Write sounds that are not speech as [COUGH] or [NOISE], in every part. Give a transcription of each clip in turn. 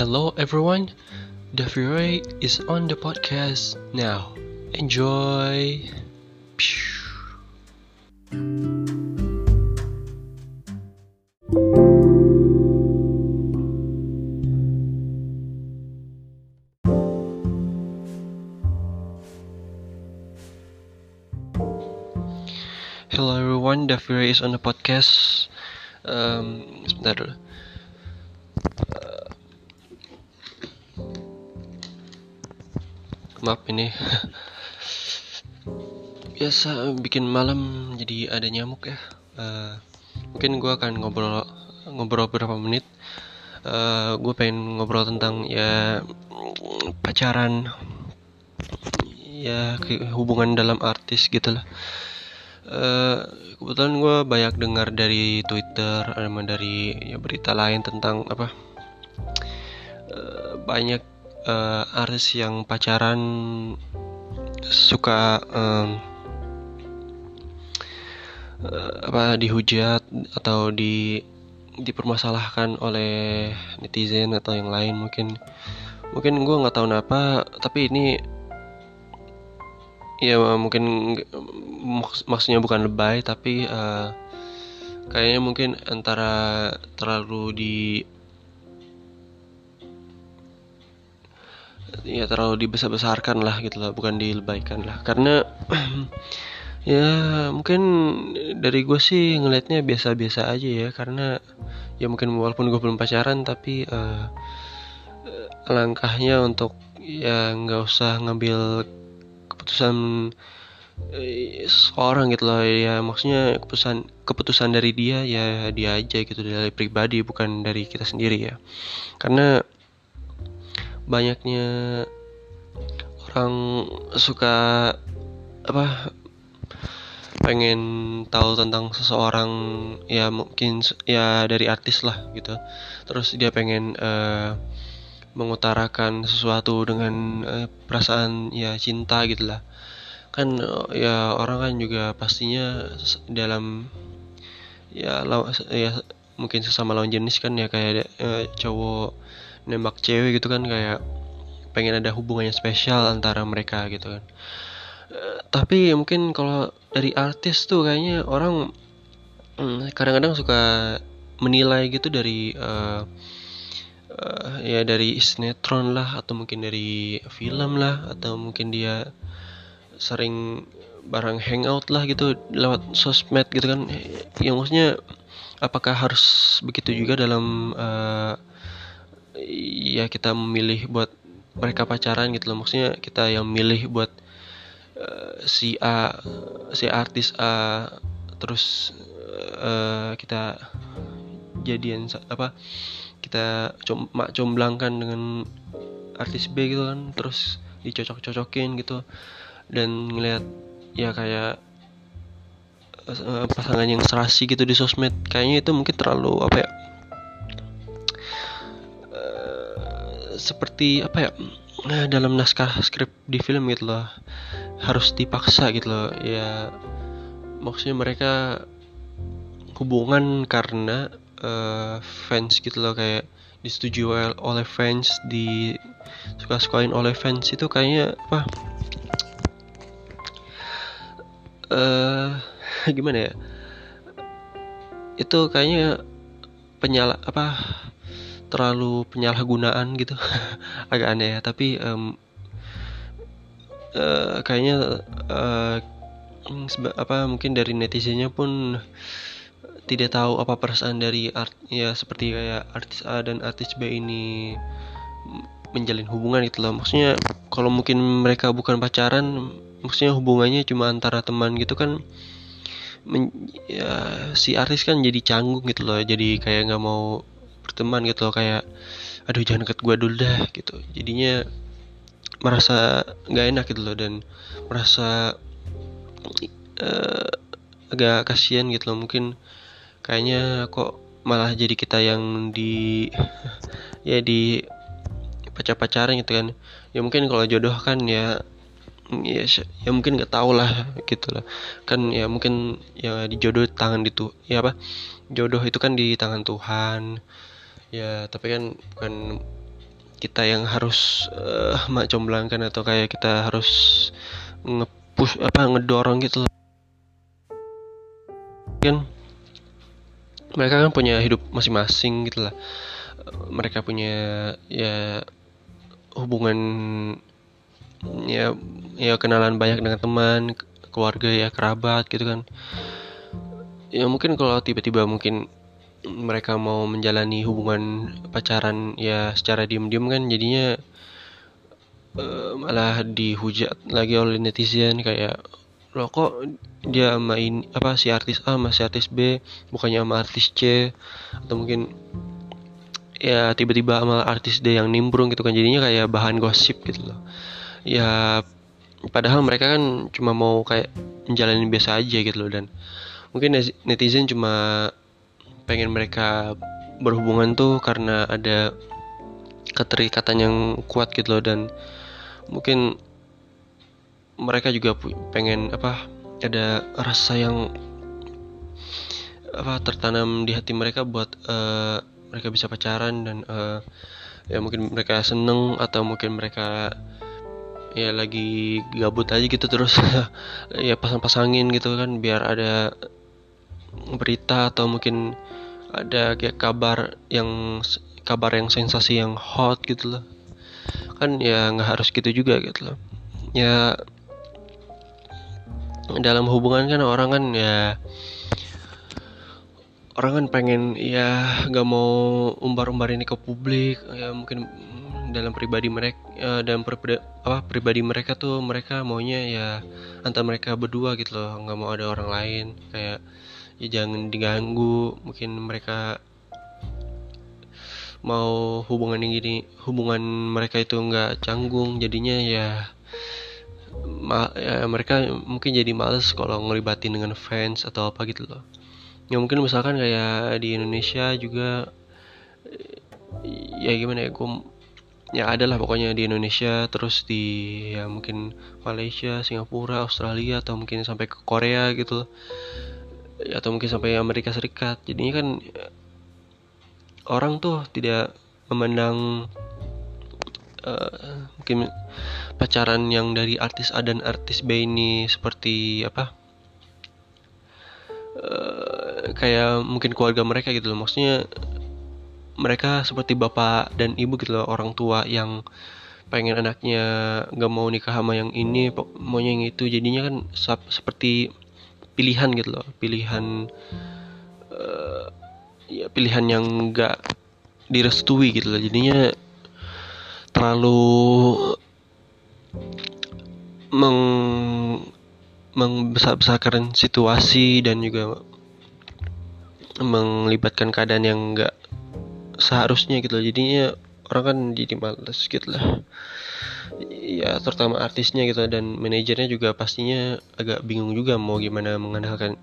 Hello everyone, the Fury is on the podcast now. Enjoy. Hello everyone, the Fury is on the podcast. Um, sebentar dulu. Maaf ini [LAUGHS] biasa bikin malam jadi ada nyamuk ya. Uh, mungkin gue akan ngobrol ngobrol beberapa menit. Uh, gue pengen ngobrol tentang ya pacaran, ya hubungan dalam artis gitu lah. Eh, kebetulan gue banyak dengar dari Twitter sama dari ya, berita lain tentang apa eh, banyak eh, artis yang pacaran suka em, eh, apa dihujat atau di dipermasalahkan oleh netizen atau yang lain mungkin. Mungkin gue nggak tahu kenapa tapi ini ya mungkin maksudnya bukan lebay tapi eh, kayaknya mungkin antara terlalu di ya terlalu dibesar-besarkan lah gitu lah bukan dilebaikan lah. Karena [CLEARS THROAT] ya mungkin dari gue sih ngelihatnya biasa-biasa aja ya. Karena ya mungkin walaupun gue belum pacaran tapi eh, langkahnya untuk ya nggak usah ngambil keputusan eh, seorang gitu loh ya maksudnya keputusan keputusan dari dia ya dia aja gitu dari pribadi bukan dari kita sendiri ya. Karena banyaknya orang suka apa pengen tahu tentang seseorang ya mungkin ya dari artis lah gitu. Terus dia pengen eh, mengutarakan sesuatu dengan eh, perasaan ya cinta gitu lah kan ya orang kan juga pastinya dalam ya law- ya mungkin sesama lawan jenis kan ya kayak eh, cowok nembak cewek gitu kan kayak pengen ada hubungannya spesial antara mereka gitu kan. Eh, tapi mungkin kalau dari artis tuh kayaknya orang mm, kadang-kadang suka menilai gitu dari eh, eh, ya dari sinetron lah atau mungkin dari film lah atau mungkin dia sering bareng hangout lah gitu lewat sosmed gitu kan. Yang maksudnya apakah harus begitu juga dalam eh, ya kita memilih buat mereka pacaran gitu loh. Maksudnya kita yang milih buat eh, si A si artis A terus eh, kita jadian apa kita com mak comblangkan dengan artis B gitu kan terus dicocok-cocokin gitu. Dan ngelihat ya kayak eh, pasangan yang serasi gitu di sosmed. Kayaknya itu mungkin terlalu apa ya seperti apa ya eh, dalam naskah skrip di film gitu loh. Harus dipaksa gitu loh. Ya maksudnya mereka hubungan karena eh, fans gitu loh. Kayak disetujui ol- oleh fans di suka-sukain oleh fans itu kayaknya apa eh [LAUGHS] gimana ya? Itu kayaknya penyala apa terlalu penyalahgunaan gitu. [LAUGHS] Agak aneh ya tapi em, eh, kayaknya seba- apa mungkin dari netizennya pun tidak tahu apa perasaan dari art ya seperti kayak artis A dan artis B ini menjalin hubungan gitu loh. Maksudnya kalau mungkin mereka bukan pacaran maksudnya hubungannya cuma antara teman gitu kan men- ya si artis kan jadi canggung gitu loh. Jadi kayak nggak mau berteman gitu loh kayak aduh jangan deket gua dulu dah gitu. Jadinya merasa nggak enak gitu loh dan merasa eh, agak kasihan gitu loh. Mungkin kayaknya kok malah jadi kita yang di [LAUGHS] ya di pacar-pacaran gitu kan. Ya mungkin kalau jodoh kan ya ya, ya mungkin nggak tahu lah gitu lah kan ya mungkin ya di jodoh tangan itu ya apa jodoh itu kan di tangan Tuhan ya tapi kan bukan kita yang harus uh, mak comblangkan atau kayak kita harus ngepush apa ngedorong gitu loh. Kan mereka kan punya hidup masing-masing gitu lah. Mereka punya ya hubungan ya ya kenalan banyak dengan teman keluarga ya kerabat gitu kan. Ya mungkin kalau tiba-tiba mungkin mereka mau menjalani hubungan pacaran ya secara diem-diem kan jadinya uh, malah dihujat lagi oleh netizen kayak lo kok dia main apa si artis A sama si artis B bukannya sama artis C? Atau mungkin ya tiba-tiba sama artis D yang nimbrung gitu kan jadinya kayak bahan gosip gitu loh. Ya padahal mereka kan cuma mau kayak menjalani biasa aja gitu loh dan mungkin netizen cuma pengen mereka berhubungan tuh karena ada keterikatan yang kuat gitu loh. Dan mungkin mereka juga pengen apa ada rasa yang apa tertanam di hati mereka buat uh, mereka bisa pacaran dan uh, ya mungkin mereka seneng atau mungkin mereka ya lagi gabut aja gitu terus. [LAUGHS] Ya pasang-pasangin gitu kan biar ada berita atau mungkin ada kayak kabar yang kabar yang sensasi yang hot gitu loh. Kan ya nggak harus gitu juga gitu loh. Ya dalam hubungan kan orang kan ya orang kan pengen ya nggak mau umbar-umbar ini ke publik ya mungkin dalam pribadi mereka uh, dalam pribadi apa pribadi mereka tuh mereka maunya ya antara mereka berdua gitu loh nggak mau ada orang lain kayak ya jangan diganggu. Mungkin mereka mau hubungan yang gini hubungan mereka itu nggak canggung jadinya ya ma ya mereka mungkin jadi males kalau ngelibatin dengan fans atau apa gitu loh. Ya mungkin misalkan kayak di Indonesia juga ya gimana ya gue ya ada lah pokoknya di Indonesia terus di ya mungkin Malaysia Singapura Australia atau mungkin sampai ke Korea gitu atau mungkin sampai Amerika Serikat. Jadinya kan orang tuh tidak memandang uh, mungkin pacaran yang dari artis A dan artis B ini seperti apa? Eh, kayak mungkin keluarga mereka gitu loh. Maksudnya mereka seperti bapak dan ibu gitu loh. Orang tua yang pengen anaknya nggak mau nikah sama yang ini maunya yang itu. Jadinya kan seperti pilihan gitu loh. Pilihan uh, ya pilihan yang nggak direstui gitu loh. Jadinya terlalu meng membesar-besarkan situasi dan juga melibatkan keadaan yang enggak seharusnya gitu loh. Jadinya orang kan jadi males gitu lah ya terutama artisnya gitu dan manajernya juga pastinya agak bingung juga mau gimana mengandalkan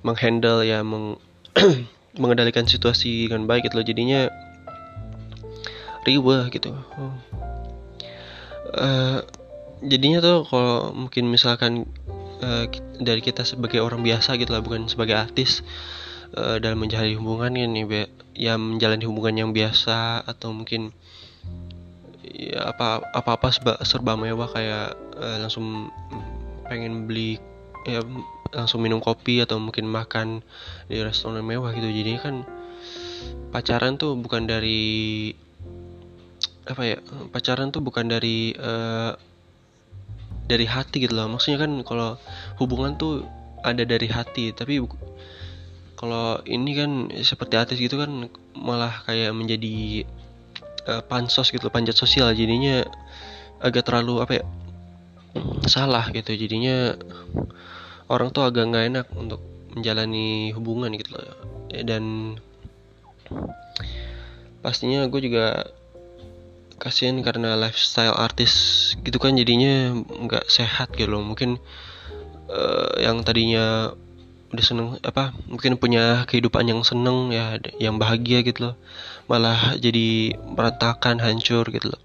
menghandle ya meng [CLEARS THROAT] mengendalikan situasi dengan baik gitu loh. Jadinya riwah gitu. Uh, jadinya tuh kalau mungkin misalkan uh, dari kita sebagai orang biasa gitu lah bukan sebagai artis uh, dalam menjalani hubungan ini ya menjalani hubungan yang biasa atau mungkin ya apa apa apa serba, serba mewah kayak uh, langsung pengen beli ya langsung minum kopi atau mungkin makan di restoran mewah gitu. Jadi kan pacaran tuh bukan dari apa ya pacaran tuh bukan dari uh, dari hati gitu loh. Maksudnya kan kalau hubungan tuh ada dari hati tapi kalau ini kan seperti artis gitu kan malah kayak menjadi uh, pansos gitu panjat sosial. Jadinya agak terlalu apa ya salah gitu. Jadinya orang tuh agak nggak enak untuk menjalani hubungan gitu loh. Ya, dan pastinya gue juga kasihan karena lifestyle artis gitu kan jadinya nggak sehat gitu loh. Mungkin uh, yang tadinya udah seneng apa mungkin punya kehidupan yang seneng ya yang bahagia gitu loh. Malah jadi berantakan hancur gitu loh.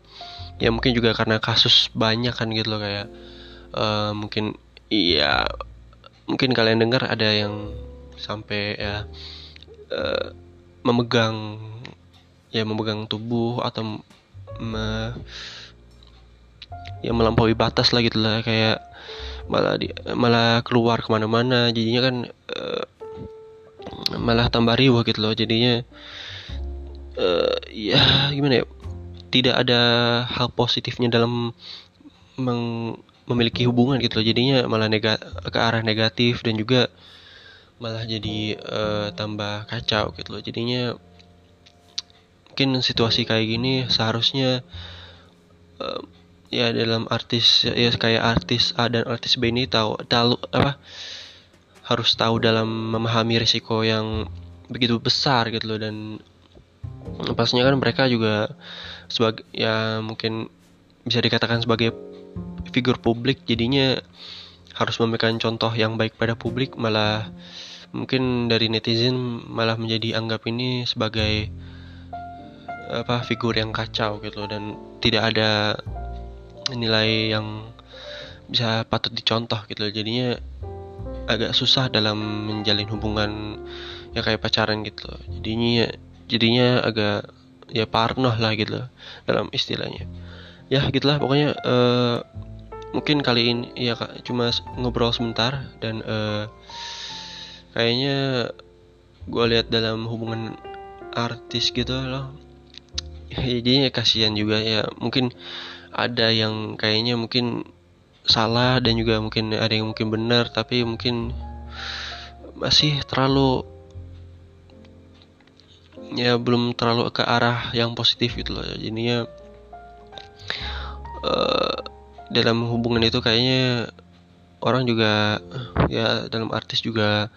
Ya mungkin juga karena kasus banyak kan gitu loh kayak uh, mungkin iya mungkin kalian dengar ada yang sampai ya uh, memegang ya memegang tubuh atau me, ya melampaui batas lah gitu lah kayak malah di, malah keluar ke mana-mana. Jadinya kan uh, malah tambah riuh gitu loh. Jadinya uh, ya gimana ya? Tidak ada hal positifnya dalam meng memiliki hubungan gitu loh. Jadinya malah nega ke arah negatif dan juga malah jadi uh, tambah kacau gitu loh. Jadinya mungkin situasi kayak gini seharusnya uh, ya dalam artis ya kayak artis A dan artis B ini tahu tahu apa harus tahu dalam memahami risiko yang begitu besar gitu loh. Dan pastinya kan mereka juga sebagai ya mungkin bisa dikatakan sebagai figur publik. Jadinya harus memberikan contoh yang baik pada publik malah mungkin dari netizen malah menjadi anggap ini sebagai apa figur yang kacau gitu loh. Dan tidak ada nilai yang bisa patut dicontoh gitu jadinya agak susah dalam menjalin hubungan ya kayak pacaran gitu loh. Jadinya jadinya agak ya parnoh lah gitu loh, dalam istilahnya. Ya gitulah pokoknya uh, mungkin kali ini ya cuma ngobrol sebentar dan uh, kayaknya gue lihat dalam hubungan artis gitu loh. Ya, jadinya kasihan juga ya. Mungkin ada yang kayaknya mungkin salah dan juga mungkin ada yang mungkin benar tapi mungkin masih terlalu ya belum terlalu ke arah yang positif gitu loh. Jadinya uh, dalam hubungan itu kayaknya orang juga ya dalam artis juga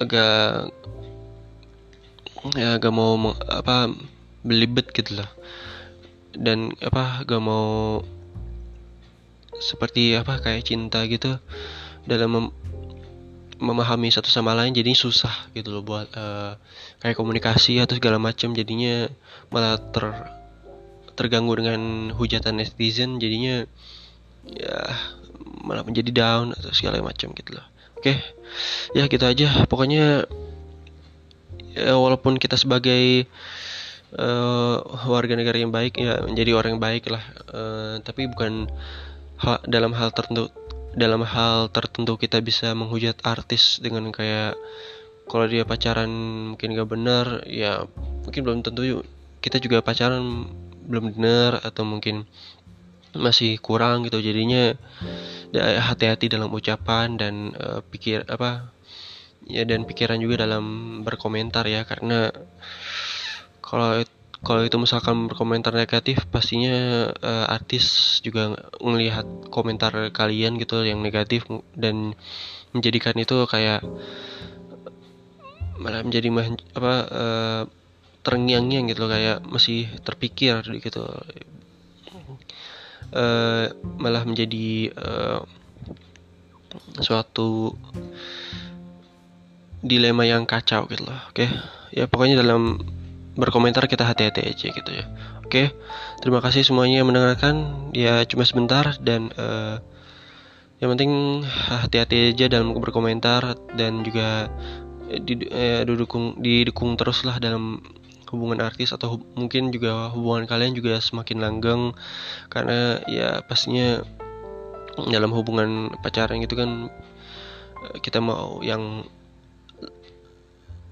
agak ya agak mau apa belibet gitu loh dan apa gak mau seperti apa kayak cinta gitu dalam mem memahami satu sama lain jadi susah gitu loh buat uh, kayak komunikasi atau segala macam jadinya malah ter terganggu dengan hujatan netizen jadinya ya malah menjadi down atau segala macam gitu loh. Oke ya gitu aja. Pokoknya ya, walaupun kita sebagai uh, warga negara yang baik ya menjadi orang yang baik lah. Uh, tapi bukan ha dalam hal tertentu dalam hal tertentu kita bisa menghujat artis dengan kayak kalau dia pacaran mungkin gak benar ya mungkin belum tentu kita juga pacaran belum benar atau mungkin masih kurang gitu. Jadinya ya, hati-hati dalam ucapan dan uh, pikir apa ya dan pikiran juga dalam berkomentar ya. Karena kalau kalau itu misalkan berkomentar negatif pastinya uh, artis juga melihat komentar kalian gitu yang negatif dan menjadikan itu kayak malah menjadi apa uh, terngiang-ngiang gitu kayak masih terpikir gitu uh, malah menjadi uh, suatu dilema yang kacau gitu loh oke okay? ya pokoknya dalam berkomentar kita hati-hati aja gitu ya. Oke terima kasih semuanya yang mendengarkan. Ya cuma sebentar dan uh, yang penting hati-hati aja dalam berkomentar dan juga di, eh, didukung didukung teruslah dalam hubungan artis atau hub, mungkin juga hubungan kalian juga semakin langgeng. Karena ya pastinya dalam hubungan pacaran gitu kan eh, kita mau yang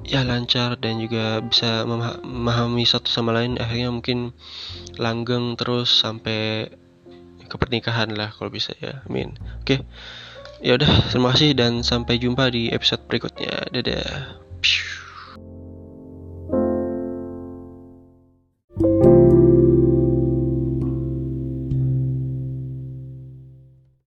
ya lancar dan juga bisa memahami satu sama lain. Akhirnya mungkin langgeng terus sampai ke pernikahan lah kalau bisa ya. Amin. Oke. Ya udah terima kasih dan sampai jumpa di episode berikutnya. Dadah